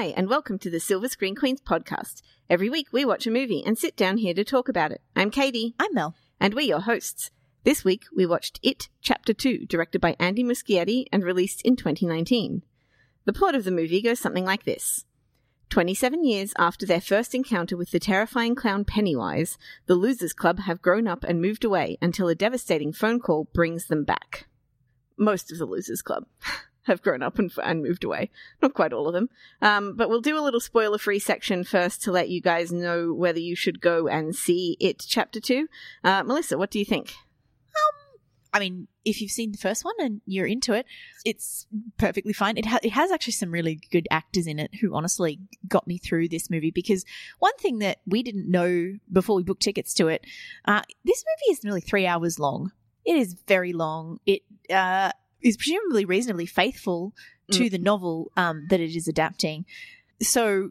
Hi, and welcome to the Silver Screen Queens podcast. Every week we watch a movie and sit down here to talk about it. I'm Katie, I'm Mel. and we're your hosts. This week we watched It Chapter 2, directed by Andy Muschietti and released in 2019. The plot of the movie goes something like this. 27 years after their first encounter with the terrifying clown Pennywise, the Losers Club have grown up and moved away until a devastating phone call brings them back. Most of the Losers Club have grown up and, and moved away. Not quite all of them. Um, but we'll do a little spoiler free section first to let you guys know whether you should go and see It Chapter 2. Uh, Melissa, what do you think? I mean, if you've seen the first one and you're into it, it's perfectly fine. It, ha- it has actually some really good actors in it who honestly got me through this movie because one thing that we didn't know before we booked tickets to it, uh, this movie is nearly three hours long. It is very long. It uh, is presumably reasonably faithful to the novel um, that it is adapting. So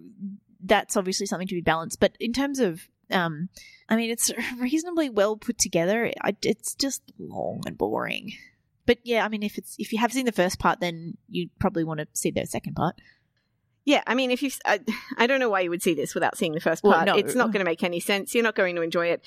that's obviously something to be balanced. But in terms of um, I mean, it's reasonably well put together. It's just long and boring. But yeah, I mean, if it's if you have seen the first part, then you probably want to see the second part. Yeah, I mean, if you, I, I don't know why you would see this without seeing the first Well, part. no. It's not going to make any sense. You're not going to enjoy it.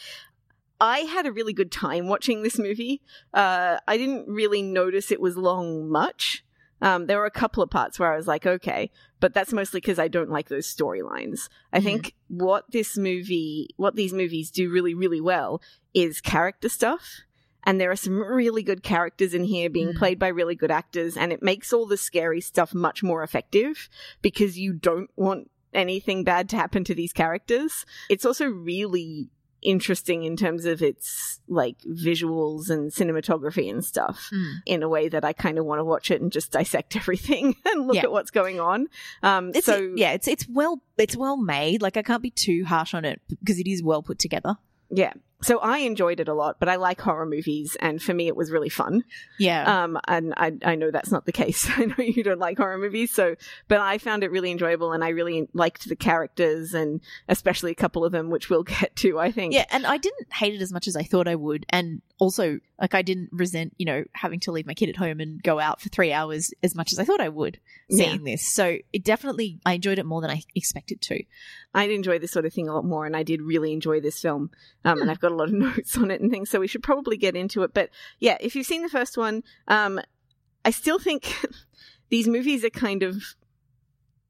I had a really good time watching this movie. Uh, I didn't really notice it was long much. Um, there were a couple of parts where I was like, okay, but that's mostly because I don't like those storylines. I Mhm. think what this movie, what these movies do really, really well is character stuff. And there are some really good characters in here being Mm. played by really good actors, and it makes all the scary stuff much more effective because you don't want anything bad to happen to these characters. It's also really interesting in terms of its like visuals and cinematography and stuff in a way that I kind of want to watch it and just dissect everything and look Yeah. at what's going on. Um, It's so yeah, it's it's well it's well made. Like I can't be too harsh on it because it is well put together. yeah. So I enjoyed it a lot, but I like horror movies, and for me, it was really fun. Yeah, Um, and I, I know that's not the case. I know you don't like horror movies, so, but I found it really enjoyable, and I really liked the characters, and especially a couple of them, which we'll get to. I think. yeah, and I didn't hate it as much as I thought I would, and also like I didn't resent you know having to leave my kid at home and go out for three hours as much as I thought I would Yeah. seeing this. So it definitely I enjoyed it more than I expected to. I'd enjoy this sort of thing a lot more, and I did really enjoy this film. Um, and Hmm. I've got a lot of notes on it and things, so we should probably get into it. But yeah, if you've seen the first one, um, I still think these movies are kind of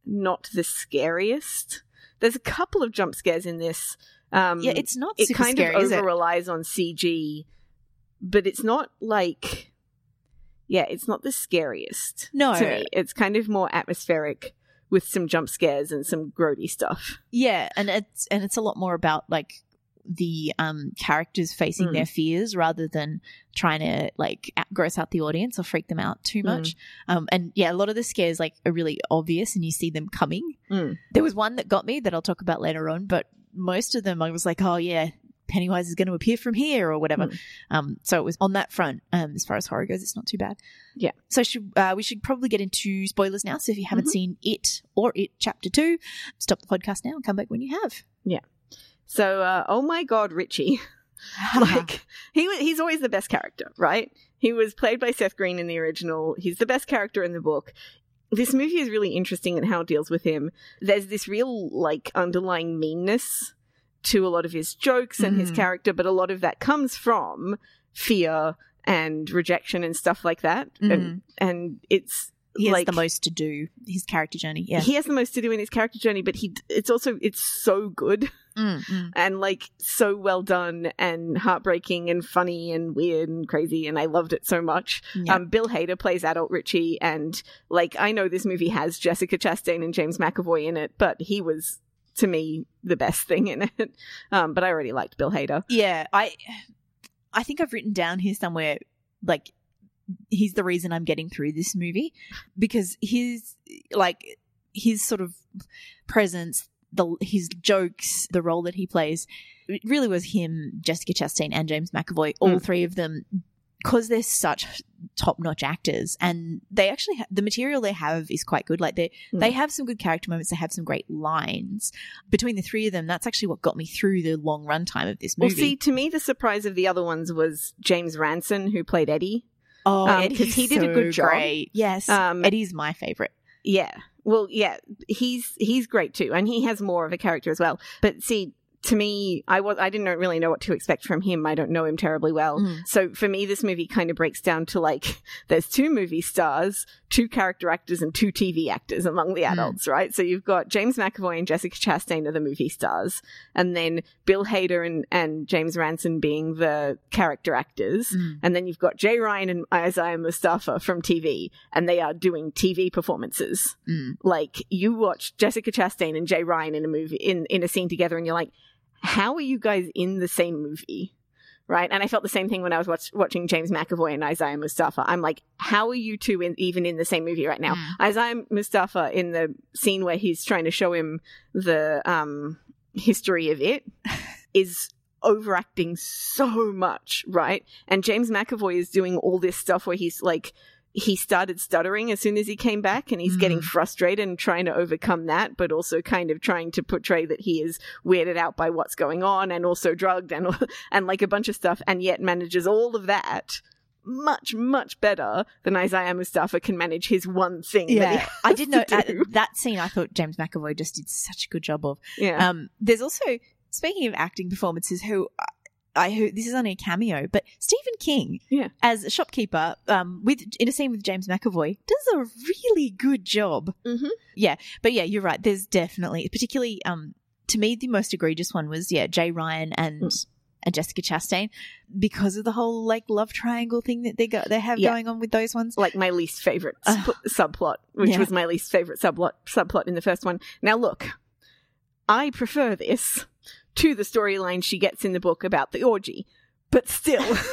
not the scariest. There's a couple of jump scares in this. Um, Yeah, it's not it kind scary, of over relies on CG, but it's not like, yeah, it's not the scariest. No. to me, it's kind of more atmospheric with some jump scares and some grody stuff. Yeah, and it's and it's a lot more about like the um characters facing Mm. their fears rather than trying to like gross out the audience or freak them out too much. Um and yeah, a lot of the scares like are really obvious and you see them coming. Mm. There was one that got me that I'll talk about later on, but most of them I was like, "Oh yeah, Pennywise is going to appear from here or whatever." Mm. Um so it was on that front. Um as far as horror goes, it's not too bad. Yeah. So should uh, we should probably get into spoilers now. So if you haven't Mhm. seen it or it chapter 2, stop the podcast now and come back when you have. So, uh, oh my God, Richie! like he, he's always the best character, right? He was played by Seth Green in the original. He's the best character in the book. This movie is really interesting in how it deals with him. There's this real like underlying meanness to a lot of his jokes and his Mhm. character, but a lot of that comes from fear and rejection and stuff like that. And and it's he has like the most to do his character journey yeah he has the most to do in his character journey, but he it's also it's so good. Mm, mm. and like so well done and heartbreaking and funny and weird and crazy and I loved it so much. Yeah. Um, Bill Hader plays adult Richie and like I know this movie has Jessica Chastain and James McAvoy in it, but he was to me the best thing in it. Um, but I already liked Bill Hader. yeah i i think i've written down here somewhere like he's the reason i'm getting through this movie because his like his sort of presence the his jokes the role that he plays it really was him jessica chastain and james mcavoy all Mm. three of them because they're such top-notch actors and they actually ha- the material they have is quite good like they Mm. they have some good character moments they have some great lines between the three of them that's actually what got me through the long runtime of this Well, movie see, to me, the surprise of the other ones was James Ransone, who played Eddie. Oh um, Eddie's 'cause he did a good job. great. yes Um, eddie's my favorite Yeah. Well, yeah, he's he's great too, and he has more of a character as well. But see, to me, I was I didn't really know what to expect from him. I don't know him terribly well. Mm. So for me, this movie kind of breaks down to like there's two movie stars, two character actors, and two TV actors among the Mm. adults, right? So you've got James McAvoy and Jessica Chastain are the movie stars, and then Bill Hader and, and James Ransone being the character actors. Mm. And then you've got Jay Ryan and Isaiah Mustafa from TV, and they are doing TV performances. Mm. Like you watch Jessica Chastain and Jay Ryan in a movie in in a scene together, and you're like, how are you guys in the same movie? Right, and I felt the same thing when I was watch, watching James McAvoy and Isaiah Mustafa. I'm like, how are you two in, even in the same movie right now? Mm. Isaiah Mustafa in the scene where he's trying to show him the um, history of it is overacting so much, right? And James McAvoy is doing all this stuff where he's like, he started stuttering as soon as he came back and he's getting Mm. frustrated and trying to overcome that, but also kind of trying to portray that he is weirded out by what's going on and also drugged and, and like a bunch of stuff and yet manages all of that much, much better than Isaiah Mustafa can manage his one thing. Yeah, I did know at that scene. I thought James McAvoy just did such a good job of. yeah. Um, there's also speaking of acting performances, who I who this is only a cameo, but Stephen King, Yeah. as a shopkeeper, um, with in a scene with James McAvoy, does a really good job. Mhm. Yeah, but yeah, you're right. There's definitely, particularly, um, to me, the most egregious one was yeah, Jay Ryan and. Mm. And Jessica Chastain, because of the whole like love triangle thing that they got they have Yeah. going on with those ones. like my least favorite sp- subplot, which Yeah. was my least favorite subplot subplot in the first one. Now look, I prefer this to the storyline she gets in the book about the orgy, but still,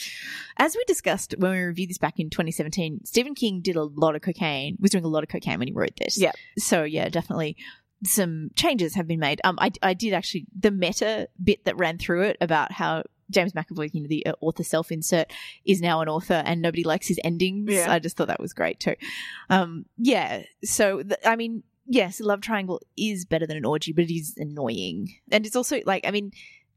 As we discussed when we reviewed this back in 2017, Stephen King did a lot of cocaine, was doing a lot of cocaine when he wrote this. Yeah. So, yeah, definitely some changes have been made. Um, I, I did actually, the meta bit that ran through it about how James McAvoy, you know, the uh, author self insert, is now an author and nobody likes his endings. Yeah. I just thought that was great too. Um, yeah. So, the, I mean, yes, a Love Triangle is better than an orgy, but it is annoying. And it's also like, I mean,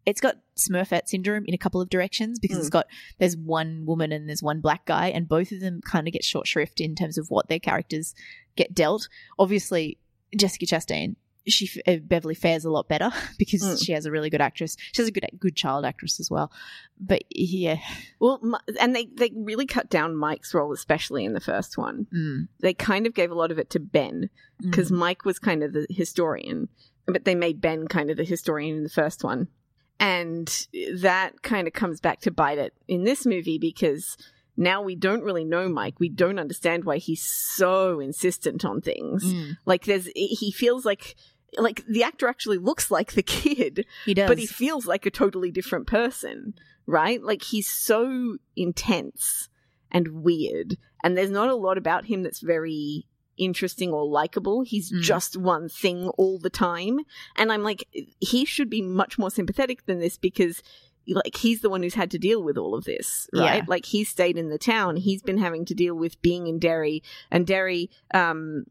it's got Smurfette syndrome in a couple of directions because Mm. it's got there's one woman and there's one black guy, and both of them kind of get short shrift in terms of what their characters get dealt. Obviously, Jessica Chastain, she uh, Beverly fares a lot better because Mm. she has a really good actress. She has a good good child actress as well. But yeah, well, and they they really cut down Mike's role, especially in the first one. mm, They kind of gave a lot of it to Ben because mm. Mike was kind of the historian, but they made Ben kind of the historian in the first one. And that kind of comes back to bite it in this movie because now we don't really know Mike. We don't understand why he's so insistent on things. Mm, Like there's he feels like like the actor actually looks like the kid, he does. but he feels like a totally different person, right? Like he's so intense and weird, and there's not a lot about him that's very interesting or likable. He's Mm. just one thing all the time, and I'm like, he should be much more sympathetic than this because. Like he's the one who's had to deal with all of this, right? Yeah. Like he's stayed in the town. He's been having to deal with being in Derry, and Derry. Um,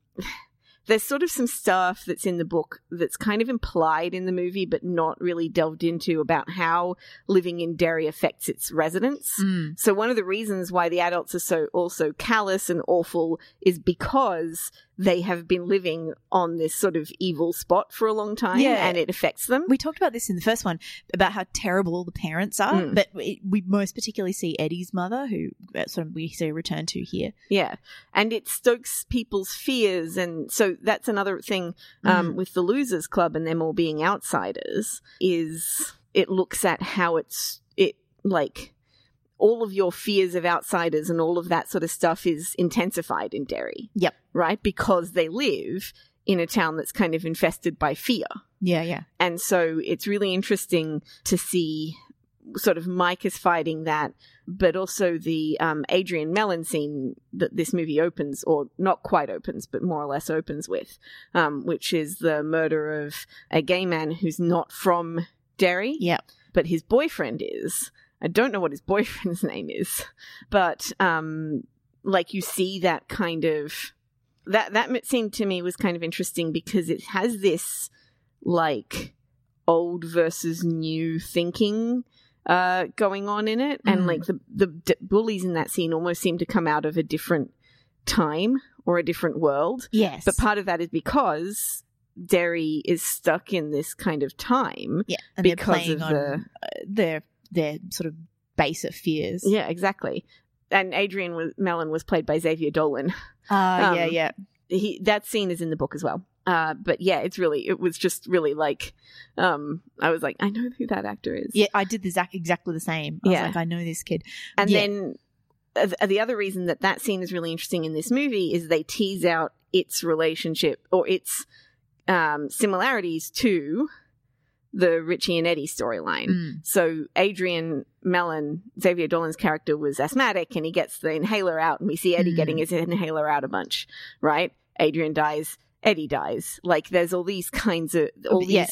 there's sort of some stuff that's in the book that's kind of implied in the movie, but not really delved into about how living in Derry affects its residents. Mm, So one of the reasons why the adults are so also callous and awful is because they have been living on this sort of evil spot for a long time, Yeah. and it affects them. we talked about this in the first one about how terrible the parents are, Mm. but we, we most particularly see Eddie's mother, who uh, sort of we see return to here. Yeah. And it stokes people's fears. And so that's another thing um, with the Losers Club and them all being outsiders is it looks at how it's, it like, all of your fears of outsiders and all of that sort of stuff is intensified in Derry. Yep. Right? Because they live in a town that's kind of infested by fear. Yeah, yeah. And so it's really interesting to see sort of Mike is fighting that, but also the um, Adrian Mellon scene that this movie opens, or not quite opens, but more or less opens with, um, which is the murder of a gay man who's not from Derry, Yeah. but his boyfriend is. I don't know what his boyfriend's name is, but um, like you see that kind of that that scene to me was kind of interesting because it has this like old versus new thinking uh going on in it and Mm. like the the d- bullies in that scene almost seem to come out of a different time or a different world. Yes. But part of that is because Derry is stuck in this kind of time. yeah, and because they're of on the- uh, their their sort of base of fears. Yeah, exactly. And Adrian was, Mellon was played by Xavier Dolan. Uh, Um, yeah, yeah. He that scene is in the book as well. Uh, but yeah, it's really it was just really like um, I was like I know who that actor is. Yeah, I did the exact, exactly the same. I was Yeah. like, I know this kid. And Yeah. then uh, the other reason that that scene is really interesting in this movie is they tease out its relationship or its um, similarities to the Richie and Eddie storyline. Mm. So Adrian Mellon, Xavier Dolan's character, was asthmatic, and he gets the inhaler out, and we see Eddie Mm. getting his inhaler out a bunch. Right? Adrian dies. Eddie dies. Like there's all these kinds of all these. Yeah.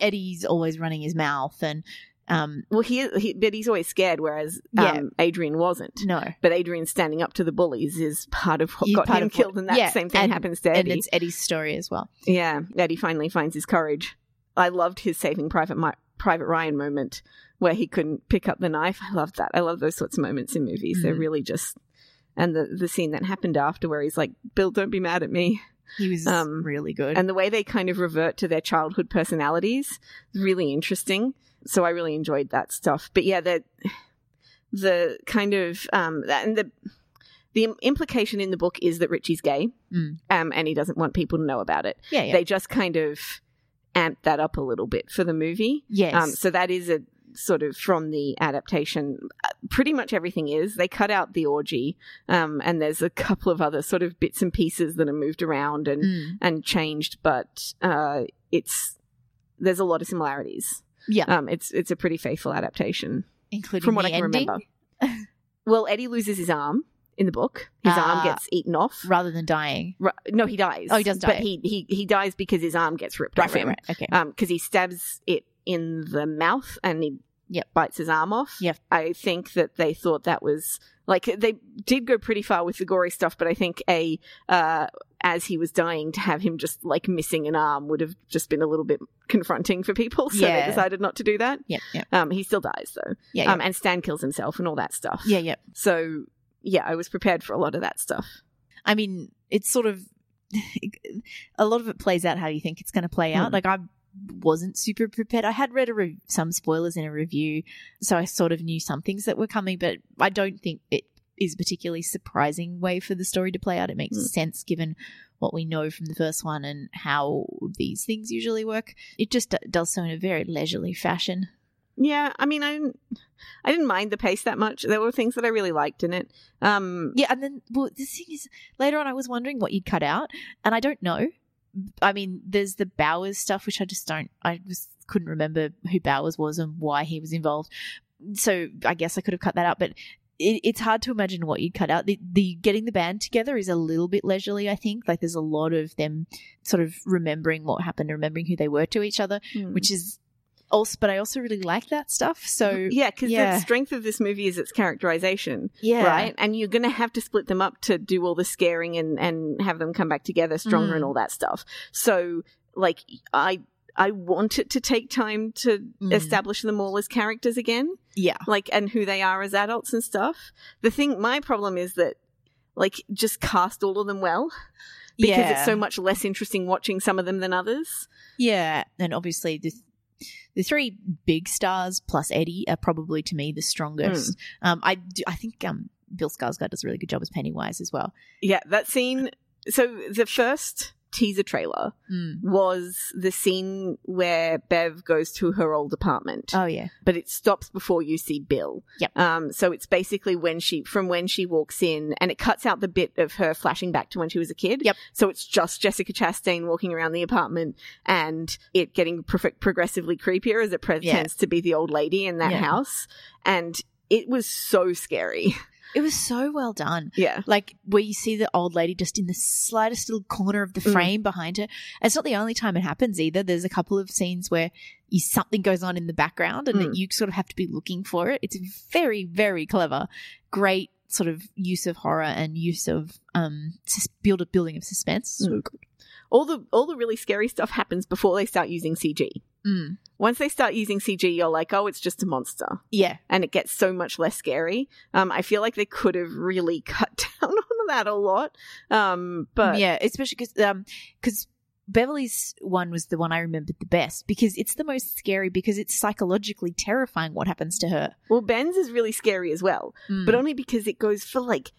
Eddie's always running his mouth, and um, Well, he, he but he's always scared, whereas Yeah. um, Adrian wasn't. no, But Adrian standing up to the bullies is part of what He's got him of what- killed, and that yeah, same thing and- happens to Eddie. and it's Eddie's story as well. Yeah, Eddie finally finds his courage. I loved his Saving Private Mi- Private Ryan moment where he couldn't pick up the knife. I love that. I love those sorts of moments in movies. They're Mhm. really just and the the scene that happened after where he's like, "Bill, don't be mad at me," He was Um, really good. and the way they kind of revert to their childhood personalities is really interesting. So I really enjoyed that stuff. But yeah, the the kind of um that and the the implication in the book is that Richie's gay, Mm. um, and he doesn't want people to know about it. yeah, yeah. They just kind of amped that up a little bit for the movie. yes. Um, so that is a sort of from the adaptation. Uh, Pretty much everything is. They cut out the orgy, um, and there's a couple of other sort of bits and pieces that are moved around and Mm. and changed, but uh, it's there's a lot of similarities. Yeah. Um, it's it's a pretty faithful adaptation including from what I can ending, remember. well, Eddie loses his arm in the book. His arm Ah. gets eaten off. rather than dying. No, he dies. Oh, he does But die. he he he dies because his arm gets ripped Right, off right, right. Okay. Um, because he stabs it in the mouth and he Yep. bites his arm off. Yep. I think that they thought that was like they did go pretty far with the gory stuff, but I think a uh as he was dying to have him just like missing an arm would have just been a little bit confronting for people. So Yeah. they decided not to do that. Yep. Yep. Um, he still dies though. Yeah. Yeah. Um, and Stan kills himself and all that stuff. yeah. Yeah. So yeah, I was prepared for a lot of that stuff. I mean, it's sort of a lot of it plays out how you think it's going to play out. Hmm. Like I wasn't super prepared. I had read a re- some spoilers in a review, so I sort of knew some things that were coming, but I don't think it is a particularly surprising way for the story to play out. It makes Hmm. sense given what we know from the first one and how these things usually work. It just d- does so in a very leisurely fashion. Yeah, I mean, I didn't, I didn't mind the pace that much. There were things that I really liked in it. Um, Yeah, and then well, the thing is, later on, I was wondering what you'd cut out, and I don't know. I mean, there's the Bowers stuff, which I just don't. I just couldn't remember who Bowers was and why he was involved. So I guess I could have cut that out, but it, it's hard to imagine what you'd cut out. The, the getting the band together is a little bit leisurely. I think like there's a lot of them sort of remembering what happened, remembering who they were to each other, mm. which is also. But I also really like that stuff. So yeah, because yeah. the strength of this movie is its characterization, yeah, right? And you're going to have to split them up to do all the scaring and and have them come back together stronger Mm. and all that stuff. So, like, I I want it to take time to Mm. establish them all as characters again. yeah, like and who they are as adults and stuff. The thing, my problem is that like just cast all of them well because yeah. it's so much less interesting watching some of them than others. Yeah, and obviously the the three big stars plus Eddie are probably to me the strongest. Um, I do, I think um Bill Skarsgård does a really good job as Pennywise as well. Yeah, that scene. So the first teaser trailer Mm. was the scene where Bev goes to her old apartment, Oh yeah, but it stops before you see Bill. Yep. Um, so it's basically when she from when she walks in, and it cuts out the bit of her flashing back to when she was a kid. Yep. So it's just Jessica Chastain walking around the apartment, and it getting pro- progressively creepier as it pretends to be the old lady in that Yeah. house, and it was so scary. it was so well done. yeah. Like where you see the old lady just in the slightest little corner of the Mm. frame behind her. And it's not the only time it happens either. There's a couple of scenes where you, something goes on in the background and Mm. that you sort of have to be looking for it. It's very, very clever. Great sort of use of horror and use of um build building of suspense. So Mm. good. All the all the really scary stuff happens before they start using CG. Mm. Once they start using CG, you're like, oh, it's just a monster. Yeah. and it gets so much less scary. Um, I feel like they could have really cut down on that a lot. Um, but yeah, especially because um, because Beverly's one was the one I remembered the best because it's the most scary because it's psychologically terrifying what happens to her. well, Ben's is really scary as well, Mm. but only because it goes for like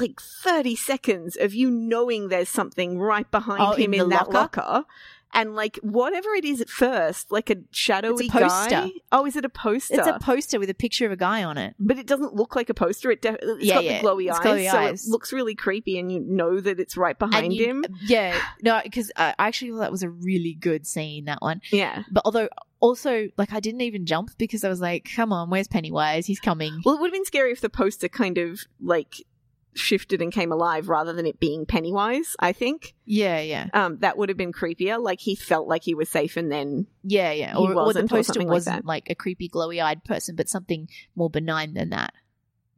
like 30 seconds of you knowing there's something right behind Oh, him in in, the that locker? locker. And like whatever it is at first, like a shadowy poster. guy. Oh, is it a poster? it's a poster with a picture of a guy on it. but it doesn't look like a poster. It def- it's Yeah, got yeah. the glowy It's eyes, glowy so eyes. it looks really creepy, and you know that it's right behind you- him. Yeah, no, because I uh, I actually thought that was a really good scene that one. Yeah. But although also like I didn't even jump because I was like, come on, where's Pennywise? He's coming. Well, it would have been scary if the poster kind of like shifted and came alive rather than it being Pennywise. I think Yeah, yeah, um, that would have been creepier. Like he felt like he was safe, and then yeah, yeah. Or, or the wasn't or poster something wasn't that. like a creepy, glowy-eyed person, but something more benign than that,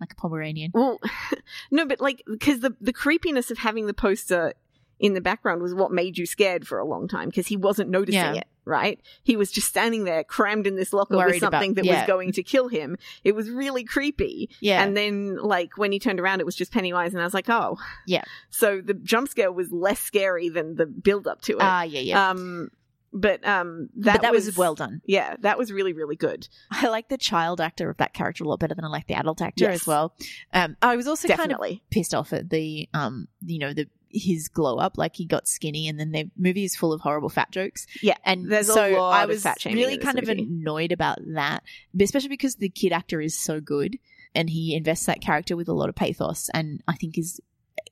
like a Pomeranian. well, no, but like because the the creepiness of having the poster in the background was what made you scared for a long time because he wasn't noticing Yeah. it. Right, he was just standing there, crammed in this locker Worried with something about- that yeah. was going to kill him. It was really creepy. Yeah, And then, like, when he turned around, it was just Pennywise, and I was like, oh. Yeah. So the jump scare was less scary than the build up to it. ah, yeah, yeah. Um, but um, that, but that was, well done. Yeah, that was really, really good. I like the child actor of that character a lot better than I like the adult actor Yes. as well. Um, I was also kind of Definitely. pissed off at the um you know the his glow up like he got skinny and then the movie is full of horrible fat jokes. Yeah, and there's a so lot I of was fat shaming really kind of annoyed about that especially because the kid actor is so good and he invests that character with a lot of pathos and I think is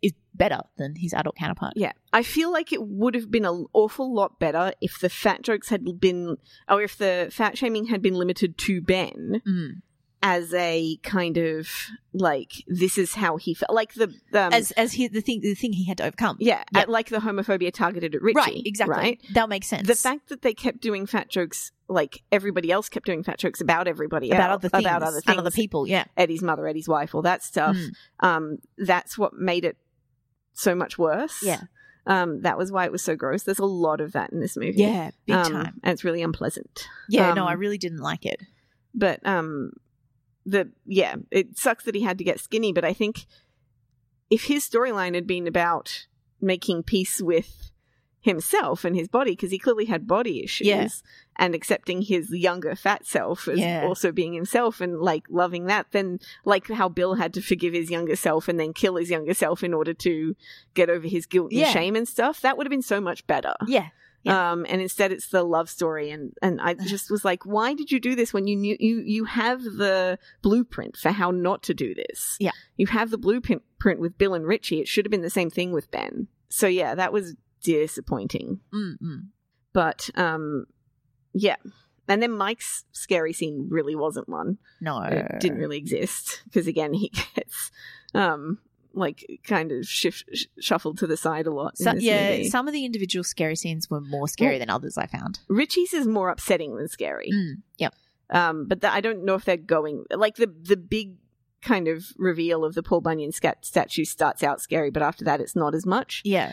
is better than his adult counterpart. Yeah, I feel like it would have been an awful lot better if the fat jokes had been, or if the fat shaming had been limited to Ben. Mm. As a kind of like this is how he felt, like the um, as as he, the thing the thing he had to overcome. Yeah, Yeah. like the homophobia targeted at Richie, right exactly. right? that makes sense. The fact that they kept doing fat jokes like everybody else kept doing fat jokes about everybody about else, other things about other things. other people yeah. Eddie's mother eddie's wife all that stuff. Mm. um that's what made it so much worse. Yeah. um that was why it was so gross. There's a lot of that in this movie. Yeah big Um, time. and it's really unpleasant. Yeah no um, I really didn't like it. but um the yeah it sucks that he had to get skinny but i think if his storyline had been about making peace with himself and his body because he clearly had body issues Yeah. and accepting his younger fat self as Yeah. also being himself and like loving that then like how bill had to forgive his younger self and then kill his younger self in order to get over his guilt and Yeah. shame and stuff that would have been so much better yeah Yeah. um and instead it's the love story. And and i just was like why did you do this when you knew you you have the blueprint for how not to do this? Yeah. you have the blueprint print with bill and richie. It should have been the same thing with ben. So yeah that was disappointing. Mm-mm. but um yeah. And then mike's scary scene really wasn't one. No. It didn't really exist because again he gets um like kind of shift sh- shuffled to the side a lot So, yeah, movie. some of the individual scary scenes were more scary Well- than others. I found. richie's is more upsetting than scary Mm, yep. Um, but that I don't know if they're going like the the big kind of reveal of the Paul Bunyan scat- statue starts out scary, but after that it's not as much. Yeah,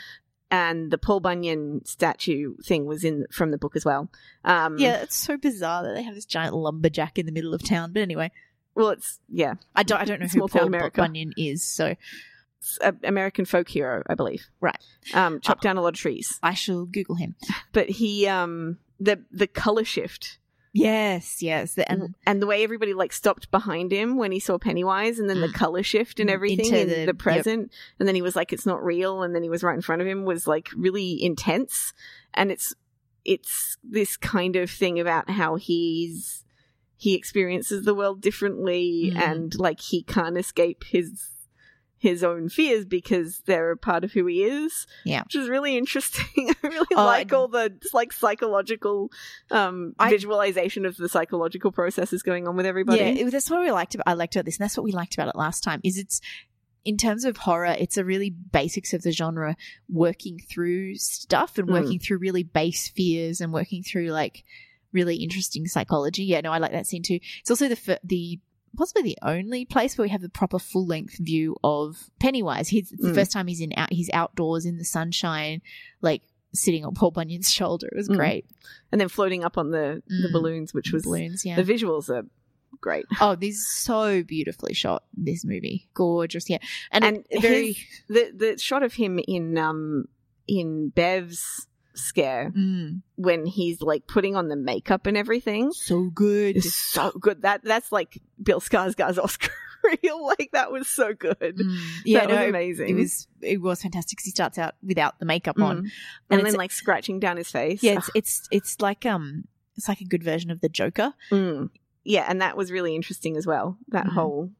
And the Paul Bunyan statue thing was in from the book as well. Um, yeah. It's so bizarre that they have this giant lumberjack in the middle of town. But anyway, Well, it's yeah, I don't. I don't know who Paul America. Bunyan is, so an American folk hero, I believe. Right. Um, chopped Oh. down a lot of trees, I shall Google him. but he um the the color shift Yes, yes, the, and and the way everybody like stopped behind him when he saw Pennywise, and then the color shift and Mm, everything in the- the, yep. present, and then he was like, "It's not real," and then he was right in front of him was like really intense, and it's it's this kind of thing about how he's he experiences the world differently, Mm. and like he can't escape his his own fears because they're a part of who he is. Yeah. Which is really interesting. I really Oh, like I- all the like psychological um I- visualization of the psychological processes going on with everybody. yeah, it, that's what we liked about. I liked about this, and that's what we liked about it last time. Is it's in terms of horror, it's a really basics of the genre working through stuff and Mm. working through really base fears and working through like really interesting psychology. Yeah, no, I like that scene too. It's also the the possibly the only place where we have the proper full length view of Pennywise. He's it's the Mm. first time he's in out. He's outdoors in the sunshine, like sitting on Paul Bunyan's shoulder. It was Mm. great. and then floating up on the the Mm. balloons, which was balloons. Yeah, the visuals are great. Oh, this is so beautifully shot. This movie, gorgeous. Yeah, and, And very. his- The the shot of him in um in Bev's scare Mm, when he's like putting on the makeup and everything so good. is so good. That that's like Bill Skarsgård's Oscar Reel, Like that was so good. Mm, yeah, that no, was amazing. It was it was fantastic. he starts out without the makeup Mm. on, and, and then like scratching down his face. yeah, it's it's it's like um, it's like a good version of the Joker. Mm. Yeah, and that was really interesting as well. That Mhm. whole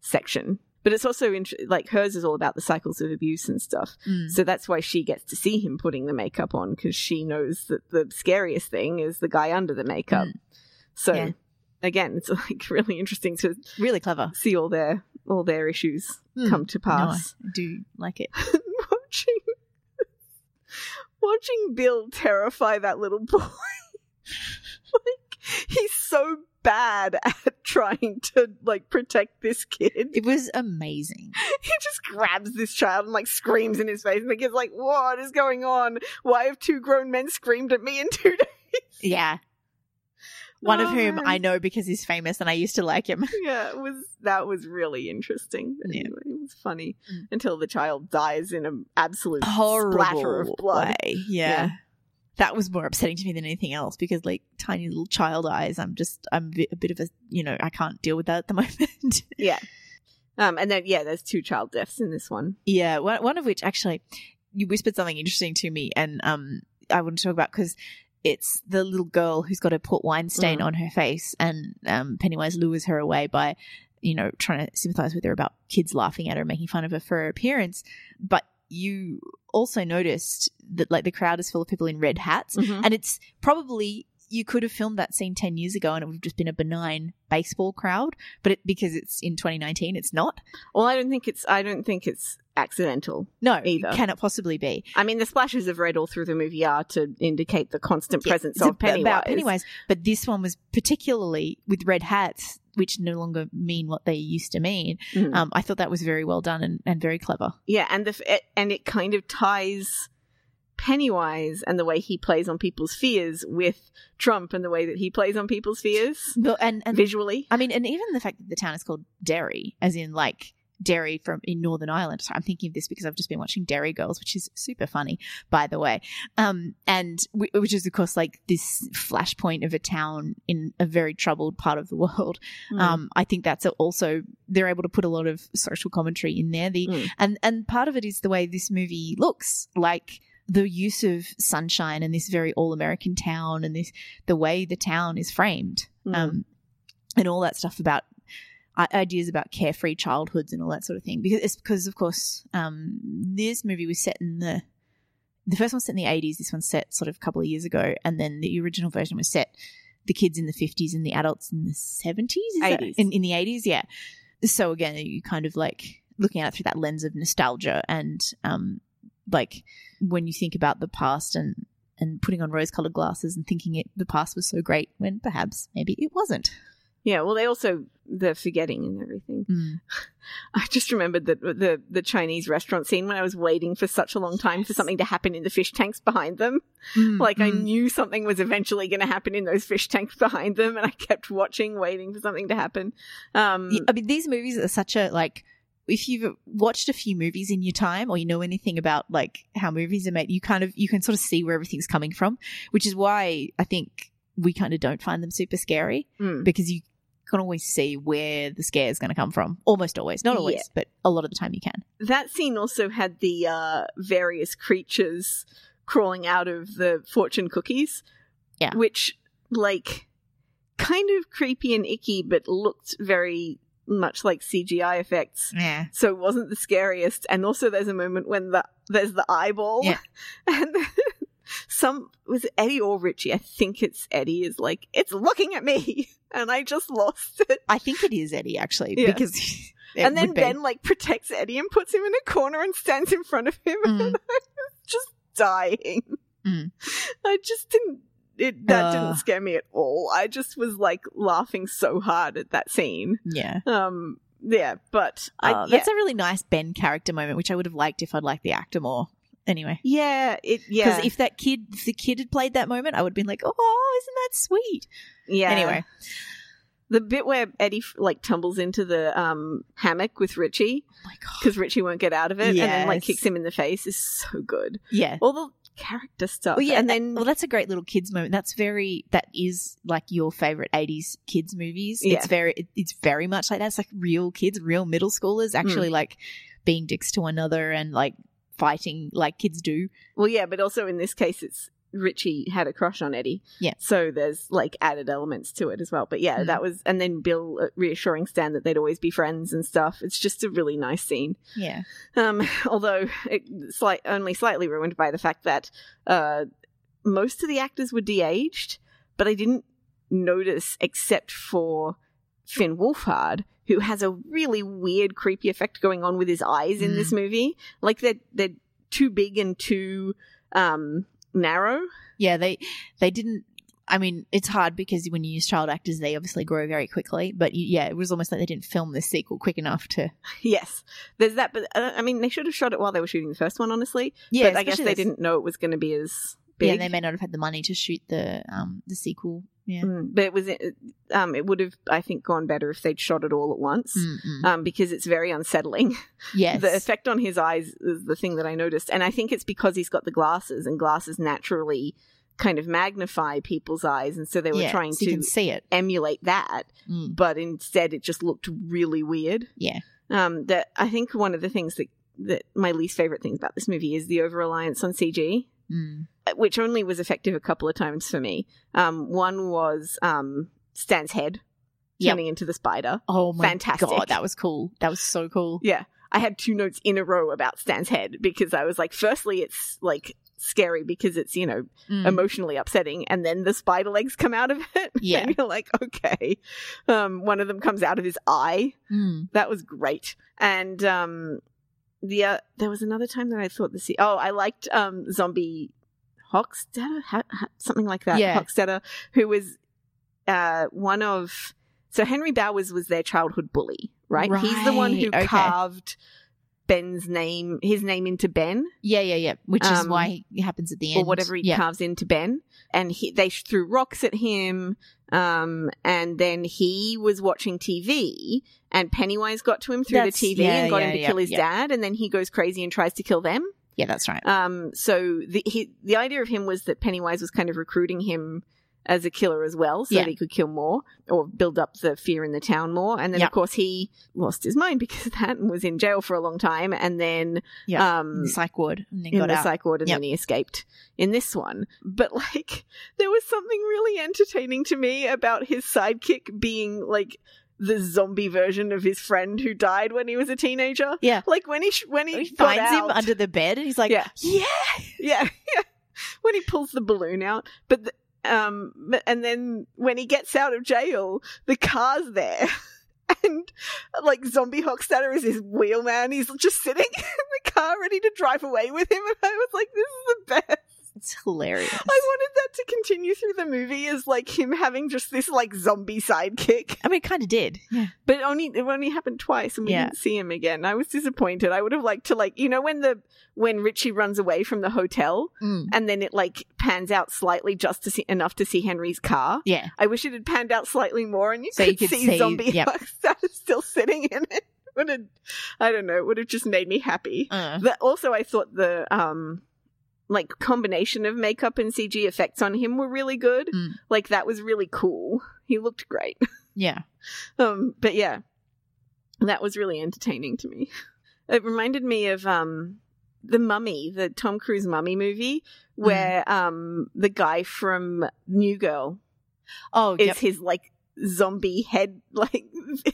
section. But it's also int- like hers is all about the cycles of abuse and stuff. Mm. So that's why she gets to see him putting the makeup on because she knows that the scariest thing is the guy under the makeup. Mm. So Yeah. again, it's like really interesting to Really clever. see all their all their issues Mm. come to No, I do like it. watching watching Bill terrify that little boy. like he's so bad at trying to like protect this kid. It was amazing. He just grabs this child and like screams in his face, and the kid's like, "What is going on? Why have two grown men screamed at me in two days?" Yeah. One of Oh, whom man. I know because he's famous and I used to like him. Yeah, it was that was really interesting. Yeah. It was funny Mm. until the child dies in an absolute Horrible splatter of blood. way. Yeah. Yeah. That was more upsetting to me than anything else because, like, tiny little child eyes. I'm just, I'm a bit- of a, you know, I can't deal with that at the moment. Yeah. Um, and then yeah, there's two child deaths in this one. Yeah, one, one of which actually you whispered something interesting to me, and um, I want to talk about because it's the little girl who's got a port wine stain Mm. on her face, and um, Pennywise lures her away by, you know, trying to sympathize with her about kids laughing at her, making fun of her for her appearance. But you also noticed that like the crowd is full of people in red hats, mm-hmm. and it's probably you could have filmed that scene 10 years ago and it would have just been a benign baseball crowd but it, because it's in 2019 it's not Well, I don't think it's I don't think it's accidental. no Either. Can it possibly be I mean, the splashes of red all through the movie are to indicate the constant Yeah, presence of Pennywise. about Pennywise, but this one was particularly with red hats, which no longer mean what they used to mean. Mhm. Um, I thought that was very well done and, and very clever. Yeah, and the it, and it kind of ties Pennywise and the way he plays on people's fears with Trump and the way that he plays on people's fears But, and and visually. I mean, and even the fact that the town is called Derry, as in like Derry from in Northern Ireland. So I'm thinking of this because I've just been watching Derry Girls, which is super funny, by the way. Um, and w- which is of course like this flashpoint of a town in a very troubled part of the world. Mm. Um, I think that's also they're able to put a lot of social commentary in there. The Mm. and and part of it is the way this movie looks like the use of sunshine and this very all American town and this the way the town is framed Mm. um, and all that stuff about ideas about carefree childhoods and all that sort of thing because it's because of course um, this movie was set in the the first one set in the 80s this one's set sort of a couple of years ago and then the original version was set the kids in the 50s and the adults in the 70s is that- 80s. in, in the 80s yeah so again you kind of like looking at it through that lens of nostalgia and um like when you think about the past and and putting on rose colored glasses and thinking it the past was so great when perhaps maybe it wasn't yeah, well, they also the forgetting and everything. Mm. I just remembered that the the Chinese restaurant scene when I was waiting for such a long time for something to happen in the fish tanks behind them. Like I knew something was eventually going to happen in those fish tanks behind them, and I kept watching, waiting for something to happen. Um, Yeah, I mean, these movies are such a like. If you've watched a few movies in your time, or you know anything about like how movies are made, you kind of you can sort of see where everything's coming from, which is why I think we kind of don't find them super scary mm. because you can always see where the scare is going to come from. Almost always, not always, Yeah. but a lot of the time you can. that scene also had the uh, various creatures crawling out of the fortune cookies. Yeah. Which, like, kind of creepy and icky, but looked very much like CGI effects. Yeah, So it wasn't the scariest. And also, there's a moment when the there's the eyeball. Yeah. And some was it Eddie or Richie? I think it's Eddie. Is like it's looking at me, and I just lost it. I think it is Eddie actually Yeah. because. and then would be. Ben like protects Eddie and puts him in a corner and stands in front of him. Mm. just dying. Mm. I just didn't. It that Uh. didn't scare me at all. I just was like laughing so hard at that scene. yeah. Um, yeah, but I Uh, yeah, That's a really nice Ben character moment, which I would have liked if I'd liked the actor more. Anyway, yeah, it yeah, because if that kid, if the kid had played that moment, I would have been like, "Oh, isn't that sweet?" yeah. Anyway, The bit where Eddie like tumbles into the um, hammock with Richie Oh my god. because Richie won't get out of it, and then like kicks him in the face is so good. Yeah. All the character stuff, Well, yeah, and then well, that's a great little kids moment. That's very that is like your favorite '80s kids movies. Yeah. It's very it- it's very much like that. It's like real kids, real middle schoolers actually Hmm. like being dicks to one another and like fighting like kids do. Well, yeah, but also in this case, it's Richie had a crush on Eddie. Yeah. So there's like added elements to it as well. But yeah, Mm. that was, and then Bill uh, reassuring Stan that they'd always be friends and stuff. It's just a really nice scene. Yeah. Um, although it slight, only slightly ruined by the fact that uh, most of the actors were de-aged, but I didn't notice except for Finn Wolfhard, who has a really weird, creepy effect going on with his eyes in Mm. this movie. Like they're they're too big and too um, narrow. Yeah, they they didn't. I mean, it's hard because when you use child actors, they obviously grow very quickly. But yeah, it was almost like they didn't film this sequel quick enough to. Yes, there's that. But uh, I mean, they should have shot it while they were shooting the first one, honestly. Yeah, but I guess they this- didn't know it was going to be as big. Yeah, they may not have had the money to shoot the um the sequel. Yeah. Mm, but it was um it would have I think gone better if they'd shot it all at once. Mm-mm. Um, because it's very unsettling. yes. The effect on his eyes is the thing that I noticed, and I think it's because he's got the glasses, and glasses naturally kind of magnify people's eyes, and so they were yeah, trying so to see it. emulate that, Mm. but instead it just looked really weird. Yeah. Um, that I think one of the things that that my least favorite things about this movie is the over reliance on CG Mm. which only was effective a couple of times for me. Um, one was um, Stan's head Yep. into the spider. Oh my Fantastic. god, that was cool. That was so cool. Yeah, I had two notes in a row about Stan's head because I was like, firstly, it's like scary because it's you know Mm. emotionally upsetting, and then the spider legs come out of it. Yeah. and you're like, okay. Um, one of them comes out of his eye. Mm. That was great. And um, the uh, there was another time that I thought the se- oh I liked um, zombie Hockstetter ha- ha- something like that Yeah. Hockstetter who was uh, one of so Henry Bowers was their childhood bully right, he's the one who okay. carved Ben's name his name into Ben Yeah, yeah, yeah. Which is Um, why it happens at the end. or whatever he yeah. carves into Ben. And he, they threw rocks at him. Um, and then he was watching TV, and Pennywise got to him through That's- the TV yeah, and got yeah, him to yeah, kill his dad. And then he goes crazy and tries to kill them. Yeah, that's right. Um, so the he, the idea of him was that Pennywise was kind of recruiting him as a killer as well, so Yeah. that he could kill more or build up the fear in the town more. And then, Yeah. of course, he lost his mind because of that and was in jail for a long time. And then, Yeah. um, the psych ward, and then in got the out. psych ward and Yep. then he escaped in this one. But like there was something really entertaining to me about his sidekick being like the zombie version of his friend who died when he was a teenager. Yeah. Like when he sh- when he, he finds him under the bed, and he's like, Yeah. yeah. yeah, yeah. When he pulls the balloon out, but the, um, and then when he gets out of jail, the car's there. And like zombie Hockstetter is his wheelman. He's just sitting in the car ready to drive away with him. And I was like, this is the best. It's hilarious. I wanted that to continue through the movie as like him having just this like zombie sidekick. I mean, it kind of did. Yeah. But it only it only happened twice and we Yeah. didn't see him again. I was disappointed. I would have liked to like you know when the when Richie runs away from the hotel Mm. and then it like pans out slightly just to see enough to see Henry's car. Yeah. I wish it had panned out slightly more and you So could, you could see, see- zombie yep. Hockstetter still sitting in it. Would have, I don't know, it would have just made me happy. Uh, But also, I thought the um, like combination of makeup and CG effects on him were really good. Mm. Like that was really cool. He looked great. yeah. um, but yeah, that was really entertaining to me. It reminded me of um, the Mummy, the Tom Cruise Mummy movie, Mm. where um, the guy from New Girl Oh, is yep. his like zombie head, like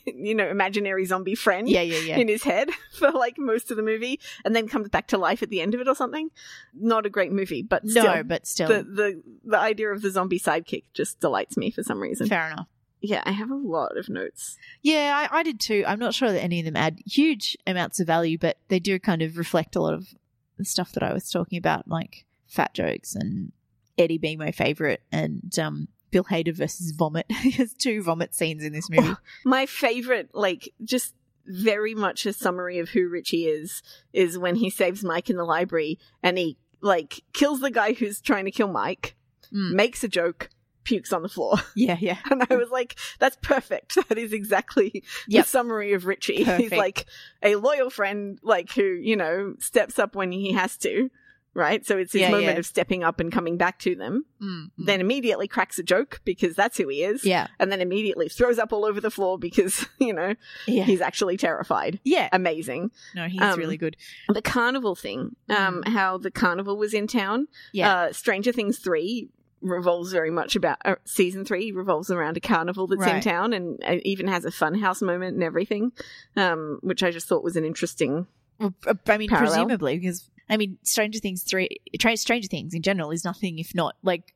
you know, imaginary zombie friend yeah, yeah, yeah. in his head for like most of the movie and then comes back to life at the end of it or something. Not a great movie, but no, still, but still, the, the the idea of the zombie sidekick just delights me for some reason. fair enough. Yeah, I have a lot of notes. Yeah, I, I did too. I'm not sure that any of them add huge amounts of value, but they do kind of reflect a lot of the stuff that I was talking about, like fat jokes and Eddie being my favorite, and um, Bill Hader versus Vomit. There's two vomit scenes in this movie. My favorite, like, just very much a summary of who Richie is, is when he saves Mike in the library and he like kills the guy who's trying to kill Mike, Mm. makes a joke, pukes on the floor. Yeah, yeah. And I was like, that's perfect. That is exactly Yep. the summary of Richie. He's like a loyal friend, like who, you know, steps up when he has to, right? So it's his Yeah, moment yeah. of stepping up and coming back to them. Mm, mm. Then immediately cracks a joke because that's who he is. yeah, And then immediately throws up all over the floor because, you know, yeah, he's actually terrified. yeah. Amazing. No, he's um, really good. The carnival thing, um, how the carnival was in town. Yeah. Uh, Stranger Things 3 revolves very much about uh, season 3 revolves around a carnival that's in town and uh, even has a funhouse moment and everything, um, which I just thought was an interesting. Well, I mean, Parallel. presumably, because I mean, Stranger Things three, Tra- Stranger Things in general is nothing if not like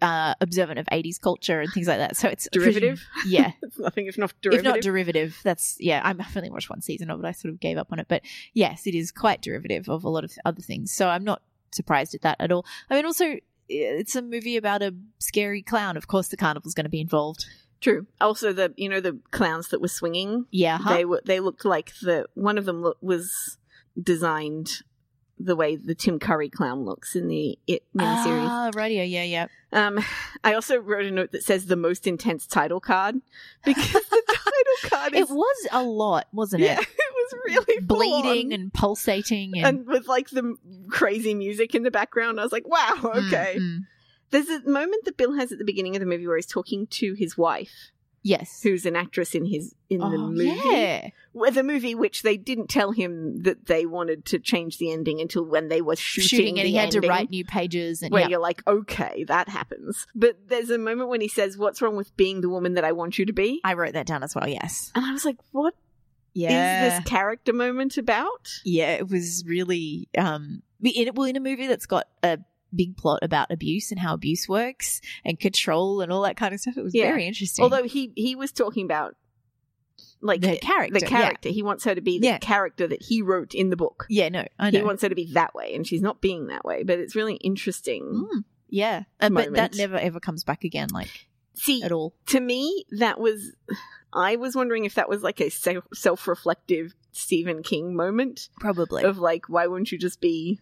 uh observant of 80s culture and things like that. So it's Derivative? Yeah, It's nothing if not derivative. if not derivative. That's yeah. I'm- I've only watched one season of it. I sort of gave up on it, but yes, it is quite derivative of a lot of other things. So I'm not surprised at that at all. I mean, also. It's a movie about a scary clown. Of course, the carnival's going to be involved. True. Also, the you know the clowns that were swinging, Yeah, huh? they were they looked like the one of them was designed the way the Tim Curry clown looks in the It miniseries. Ah, radio. Yeah, yeah. Um, I also wrote a note that says the most intense title card because the title card is It was a lot, wasn't it? yeah, it? was really Bleeding and pulsating and, and with like the crazy music in the background. I was like, wow, Mm, okay. mm. There's a moment that Bill has at the beginning of the movie where he's talking to his wife, Yes. who's an actress in his in the Oh, movie. Yeah. Well, the movie, which they didn't tell him that they wanted to change the ending until when they were shooting, Shooting, and the he had to write new pages and Where yeah. you're like, okay, that happens. But there's a moment when he says, "What's wrong with being the woman that I want you to be?" I wrote that down as well. Yes. And I was like, "What is Yeah. this character moment about?" yeah, it was really um in well in a movie that's got a big plot about abuse and how abuse works and control and all that kind of stuff. It was Yeah. very interesting. Although he he was talking about like the character, the character. He wants her to be the Yeah. character that he wrote in the book. Yeah, yeah no, I He wants her to be that way, and she's not being that way. But it's really interesting. Mm, yeah, Uh, but that never ever comes back again, like See, at all. to me, that was. I was wondering if that was like a self reflective Stephen King moment Probably. of like, why won't you just be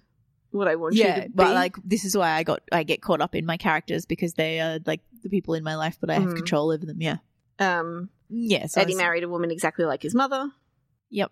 what I want you yeah, to be? but like this is why I got I get caught up in my characters because they are like the people in my life, but I have Mhm. control over them. Yeah. um, Yeah. So Eddie married a woman exactly like his mother. Yep.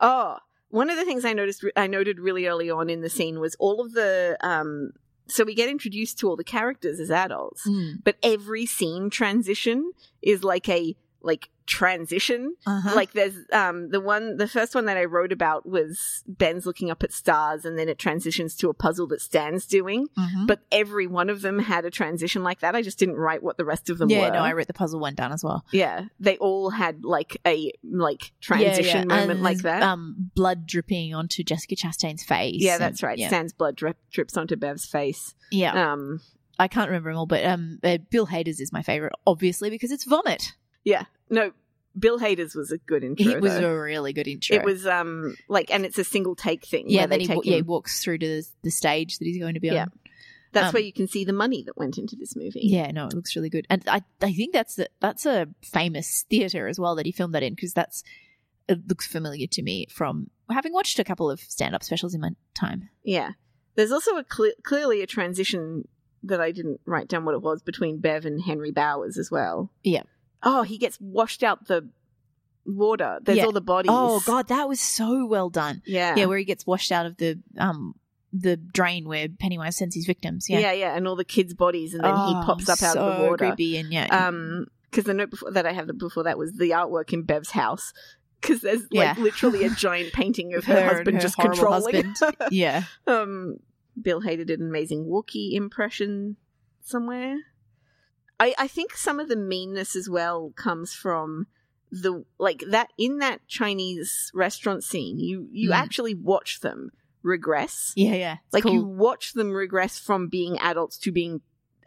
Oh, one of the things I noticed, I noted really early on in the scene was all of the. Um, so we get introduced to all the characters as adults, Mm. but every scene transition is like a like transition. Uh-huh. Like there's um the one the first one that I wrote about was Ben's looking up at stars and then it transitions to a puzzle that Stan's doing. Mhm. But every one of them had a transition like that. I just didn't write what the rest of them were. yeah, were. no, I wrote the puzzle one down as well. yeah, they all had like a like transition Yeah, yeah. moment like that. Um, blood dripping onto Jessica Chastain's face. yeah, and- that's right. Yeah, Stan's blood drip, drips onto Bev's face. yeah. Um, I can't remember them all, but um, uh, Bill Hader's is my favorite, obviously because it's vomit. yeah, no, Bill Hader's was a good intro. It was though. a really good intro. It was um like, and it's a single take thing. yeah. then he yeah, he walks through to the, the stage that he's going to be on. Yeah. That's um, where you can see the money that went into this movie. Yeah, no, it looks really good, and I I think that's the, that's a famous theater as well that he filmed that in because that's it looks familiar to me from having watched a couple of stand up specials in my time. Yeah. There's also a cle clearly a transition that I didn't write down what it was between Bev and Henry Bowers as well. Yeah. Oh, he gets washed out the water. There's Yeah. all the bodies. Oh god, that was so well done. Yeah. Yeah, where he gets washed out of the um the drain where Pennywise sends his victims. yeah. Yeah, yeah, and all the kids' bodies, and then he Oh, pops up out of the so water. Creepy and yeah, Um, because the note before that I have before that was the artwork in Bev's house. Because there's like Yeah. literally a giant painting of her, Her husband her just controlling. husband. yeah. Um, Bill Hader did an amazing Wookiee impression somewhere. I I think some of the meanness as well comes from the like that in that Chinese restaurant scene. You you Mm. actually watch them regress. Yeah, yeah. It's like you watch them regress from being adults to being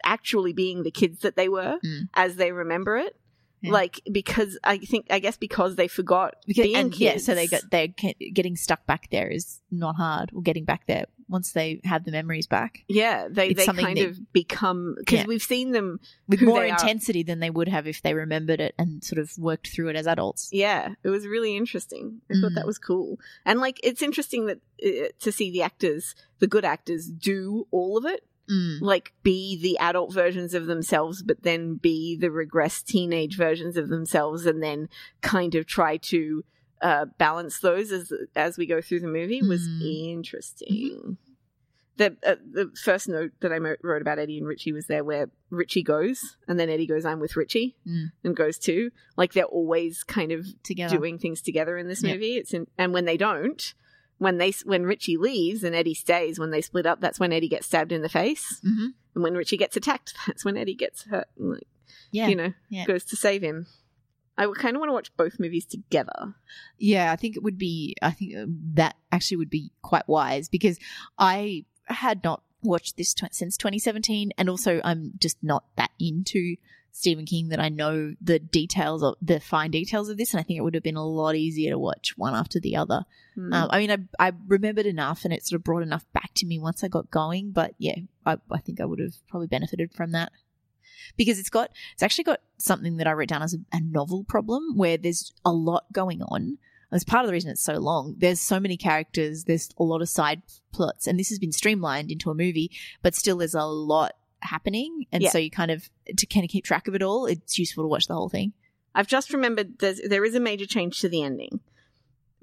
actually being the kids that they were Mm. as they remember it. Yeah. Like because I think I guess because they forgot Because, being and kids. yeah, so they got they're getting stuck back there is not hard, or getting back there once they have the memories back yeah they it's they kind that- of become because Yeah. we've seen them with more they are. intensity than they would have if they remembered it and sort of worked through it as adults. Yeah, it was really interesting. I thought Mm. that was cool, and like it's interesting that uh, to see the actors, the good actors, do all of it. Mm. like be the adult versions of themselves, but then be the regressed teenage versions of themselves, and then kind of try to uh, balance those as as we go through the movie was Mm. interesting. The uh, the first note that I wrote about Eddie and Richie was there where Richie goes, and then Eddie goes, "I'm with Richie," Mm. and goes too. Like they're always kind of Together. doing things together in this movie. It's in, and when they don't, when they when Richie leaves and Eddie stays, when they split up, that's when Eddie gets stabbed in the face, hmm and when Richie gets attacked, that's when Eddie gets hurt. And like, Yeah. you know, yeah. goes to save him. I kind of want to watch both movies together. Yeah, I think it would be. I think uh, that actually would be quite wise because I had not watched this tw- since 2017, and also I'm just not that into Stephen King that I know the details of the fine details of this, and I think it would have been a lot easier to watch one after the other. Hmm. Um, I mean, I I remembered enough, and it sort of brought enough back to me once I got going. But yeah, I, I think I would have probably benefited from that because it's got it's actually got something that I wrote down as a, a novel problem where there's a lot going on. That's part of the reason it's so long. There's so many characters. There's a lot of side plots, and this has been streamlined into a movie, but still there's a lot happening, and Yeah. so you kind of to kind of keep track of it all. It's useful to watch the whole thing. I've just remembered there's, there is a major change to the ending,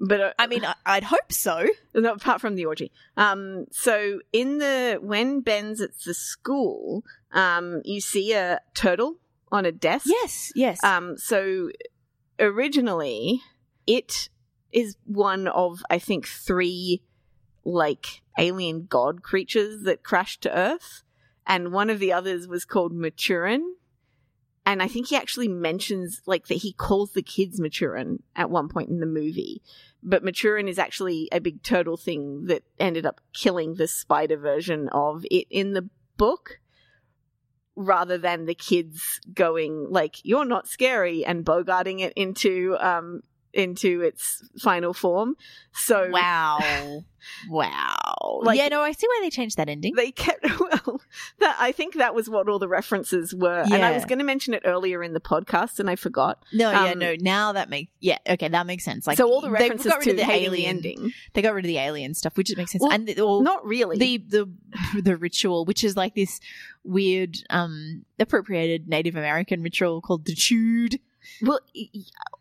but uh, I mean, I'd hope so. apart from the orgy. Um, so in the when Ben's at the school, um, you see a turtle on a desk. Yes, yes. Um, so originally, it is one of I think three like alien god creatures that crashed to Earth, and one of the others was called Maturin. And I think he actually mentions like that he calls the kids Maturin at one point in the movie. But Maturin is actually a big turtle thing that ended up killing the spider version of it in the book rather than the kids going like you're not scary and bogarting it into um into its final form so Wow. wow. Like- yeah, no, I see why they changed that ending. they kept well that i think that was what all the references were and i was going to mention it earlier in the podcast and i forgot No, yeah, Um, no. Now that makes yeah, okay, that makes sense. Like so all the references got rid to of the hating alien ending They got rid of the alien stuff, which makes sense. Well, and the, all, not really the the the ritual, which is like this weird um appropriated Native American ritual called the Chüd. Well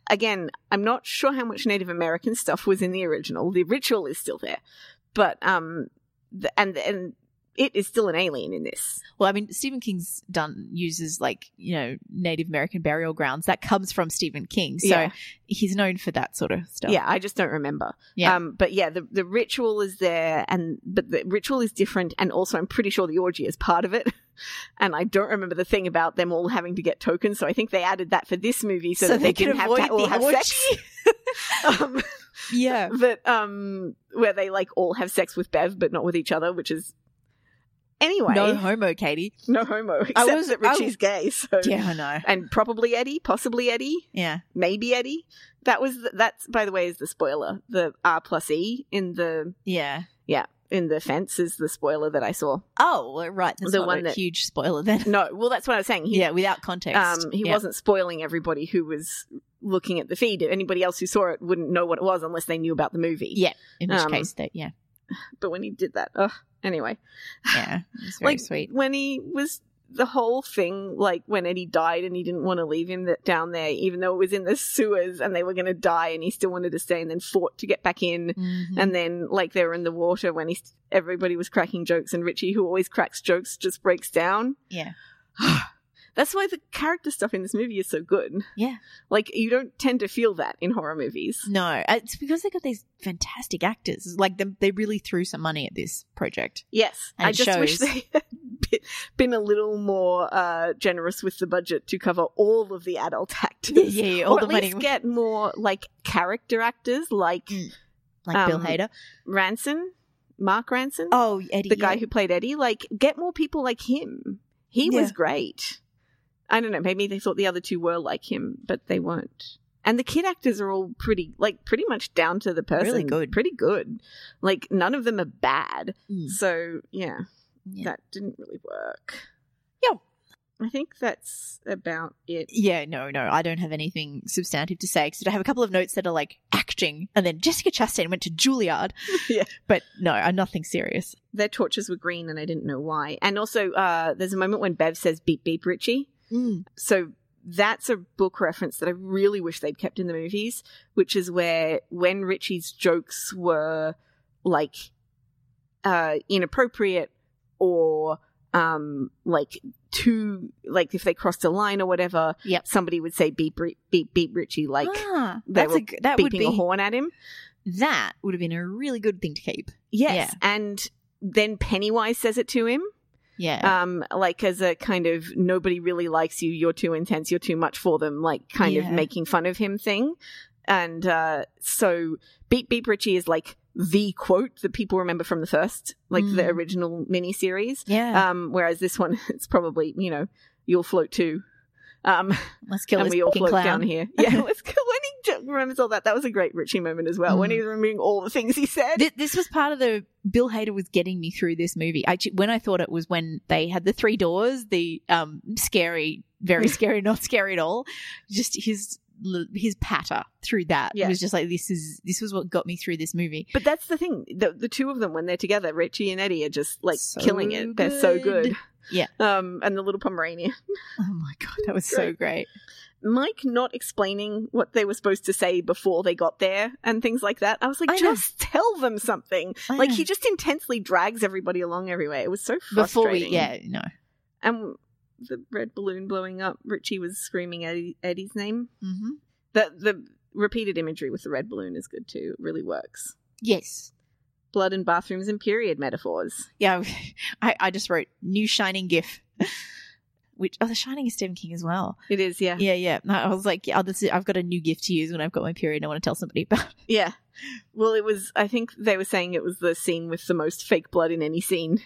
again i'm not sure how much native american stuff was in the original the ritual is still there but um the, and and it is still an alien in this Well, I mean, Stephen King's done uses like you know Native American burial grounds. That comes from Stephen King, so Yeah. he's known for that sort of stuff. Yeah, I just don't remember. Yeah. Um, but yeah, the the ritual is there, and but the ritual is different, and also I'm pretty sure the orgy is part of it. And I don't remember the thing about them all having to get tokens, so I think they added that for this movie so, So that they, they could didn't have to avoid all have sex. um, yeah. but um, where they like all have sex with Bev, but not with each other, which is anyway No homo, Katie. no homo. Except was- that I- Richie's gay, so Yeah, I know. and probably Eddie, possibly Eddie. Yeah. maybe Eddie. That was the, that's by the way is the spoiler. The R plus E in the Yeah. yeah in the fence is the spoiler that I saw. Oh, well, right. That's The one a that- huge spoiler then. No, well that's what I was saying. He, yeah, without context. um, he Yeah. wasn't spoiling everybody who was looking at the feed. Anybody else who saw it wouldn't know what it was unless they knew about the movie. Yeah. In which um, case, that yeah, But when he did that, ugh. Anyway, yeah, it's very like sweet. when he was the whole thing, like when Eddie died and he didn't want to leave him that down there, even though it was in the sewers and they were going to die, and he still wanted to stay, and then fought to get back in. Mhm. And then, like, they were in the water when he, everybody was cracking jokes, and Richie, who always cracks jokes, just breaks down. yeah, That's why the character stuff in this movie is so good. yeah. Like, you don't tend to feel that in horror movies. No, uh, it's because they got these fantastic actors. Like them, they really threw some money at this project. Yes, And I just wish they had been a little more uh, generous with the budget to cover all of the adult actors. Yeah, yeah, all or the at money, least get more like character actors, like Mm. like Bill um, Hader. Ransone, Mark Ranson. Oh, Eddie, the guy yeah. who played Eddie, like get more people like him. He Yeah. was great. I don't know, maybe they thought the other two were like him, but they weren't. And the kid actors are all pretty like pretty much down to the person. Really good. Pretty good. Like none of them are bad. Mm. So yeah, Yeah. that didn't really work. Yeah. I think that's about it. Yeah, no, no, I don't have anything substantive to say. Because I have a couple of notes that are like acting, and then Jessica Chastain went to Juilliard. Yeah. but no, uh, nothing serious. Their torches were green, and I didn't know why. And also, uh, there's a moment when Bev says "beep beep Richie," so that's a book reference that I really wish they'd kept in the movies, which is where when Richie's jokes were like uh, inappropriate or um, like too like if they crossed a line or whatever, Yep. somebody would say beep beep beep Richie like ah, they were a, that would beeping be a horn at him. that would have been a really good thing to keep. Yes, Yeah. and then Pennywise says it to him. Yeah, um like as a kind of nobody really likes you you're too intense you're too much for them like kind of making fun of him thing and uh so beep beep richie is like the quote that people remember from the first like the Mm. original miniseries yeah. um whereas this one it's probably you know you'll float too um Let's kill and this we all float clown. down here yeah let's go when he ju- remembers all that that was a great richie moment as well when Mm. he's remembering all the things he said Th- this was part of the Bill Hader was getting me through this movie. I, when I thought it was when they had the three doors, the um scary, very scary, not scary at all. Just his his patter through that Yeah. was just like this is this was what got me through this movie. But that's the thing. The, the two of them, when they're together, Richie and Eddie are just like So killing it. They're so good. Yeah. Um, and the little Pomeranian. Oh my god, that was so great. Mike not explaining what they were supposed to say before they got there and things like that. I was like, I know. just tell them something. I Like know. he just intensely drags everybody along everywhere. It was so before frustrating. we yeah no And the red balloon blowing up. Richie was screaming Eddie, Eddie's name. mm-hmm. The the repeated imagery with the red balloon is good too. It really works. yes Blood and bathrooms and period metaphors. yeah I I just wrote new shining gif. Which oh, the Shining is Stephen King as well. It is, yeah. Yeah, yeah. I was like, yeah, this is, I've got a new gift to use when I've got my period. and I want to tell somebody about. Yeah. Well, it was, I think they were saying it was the scene with the most fake blood in any scene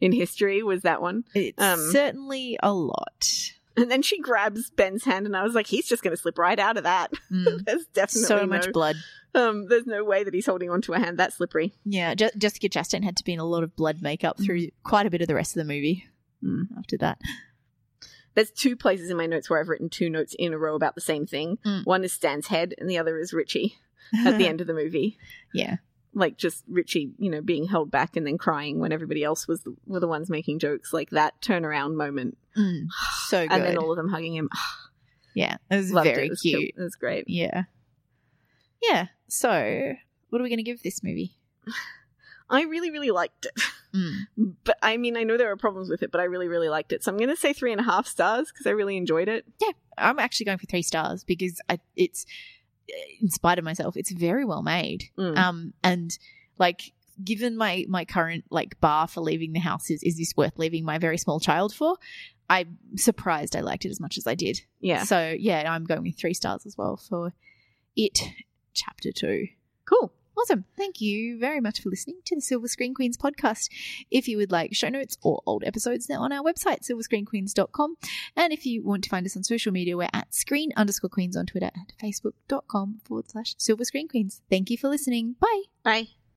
in history, was that one. It's Um, certainly a lot. And then she grabs Ben's hand, and I was like, he's just going to slip right out of that. Mm. there's definitely so much no, blood. Um, there's no way that he's holding onto a hand that slippery. Yeah, Je- Jessica Chastain had to be in a lot of blood makeup through quite a bit of the rest of the movie. Mm. After that, There's two places in my notes where I've written two notes in a row about the same thing. Mm. One is Stan's head, and the other is Richie at the end of the movie. yeah, Like just Richie, you know, being held back and then crying when everybody else was the, were the ones making jokes. Like that turnaround moment, Mm. so good. and then all of them hugging him. yeah, it was Loved very it. It was cute. It was great. Yeah, yeah. So, what are we going to give this movie? I really, really liked it. Mm. But I mean, I know there are problems with it, but I really, really liked it. So I'm going to say three and a half stars because I really enjoyed it. Yeah, I'm actually going for three stars because I, it's, in spite of myself, it's very well made. Mm. Um, and like, given my my current like bar for leaving the house is is this worth leaving my very small child for? I'm surprised I liked it as much as I did. yeah. So yeah, I'm going with three stars as well for it, chapter two. Cool. Awesome. Thank you very much for listening to the Silver Screen Queens podcast. If you would like show notes or old episodes, they're on our website, silverscreenqueens.com. And if you want to find us on social media, we're at screen underscore queens on Twitter and facebook.com forward slash silver screen queens. Thank you for listening. Bye. Bye.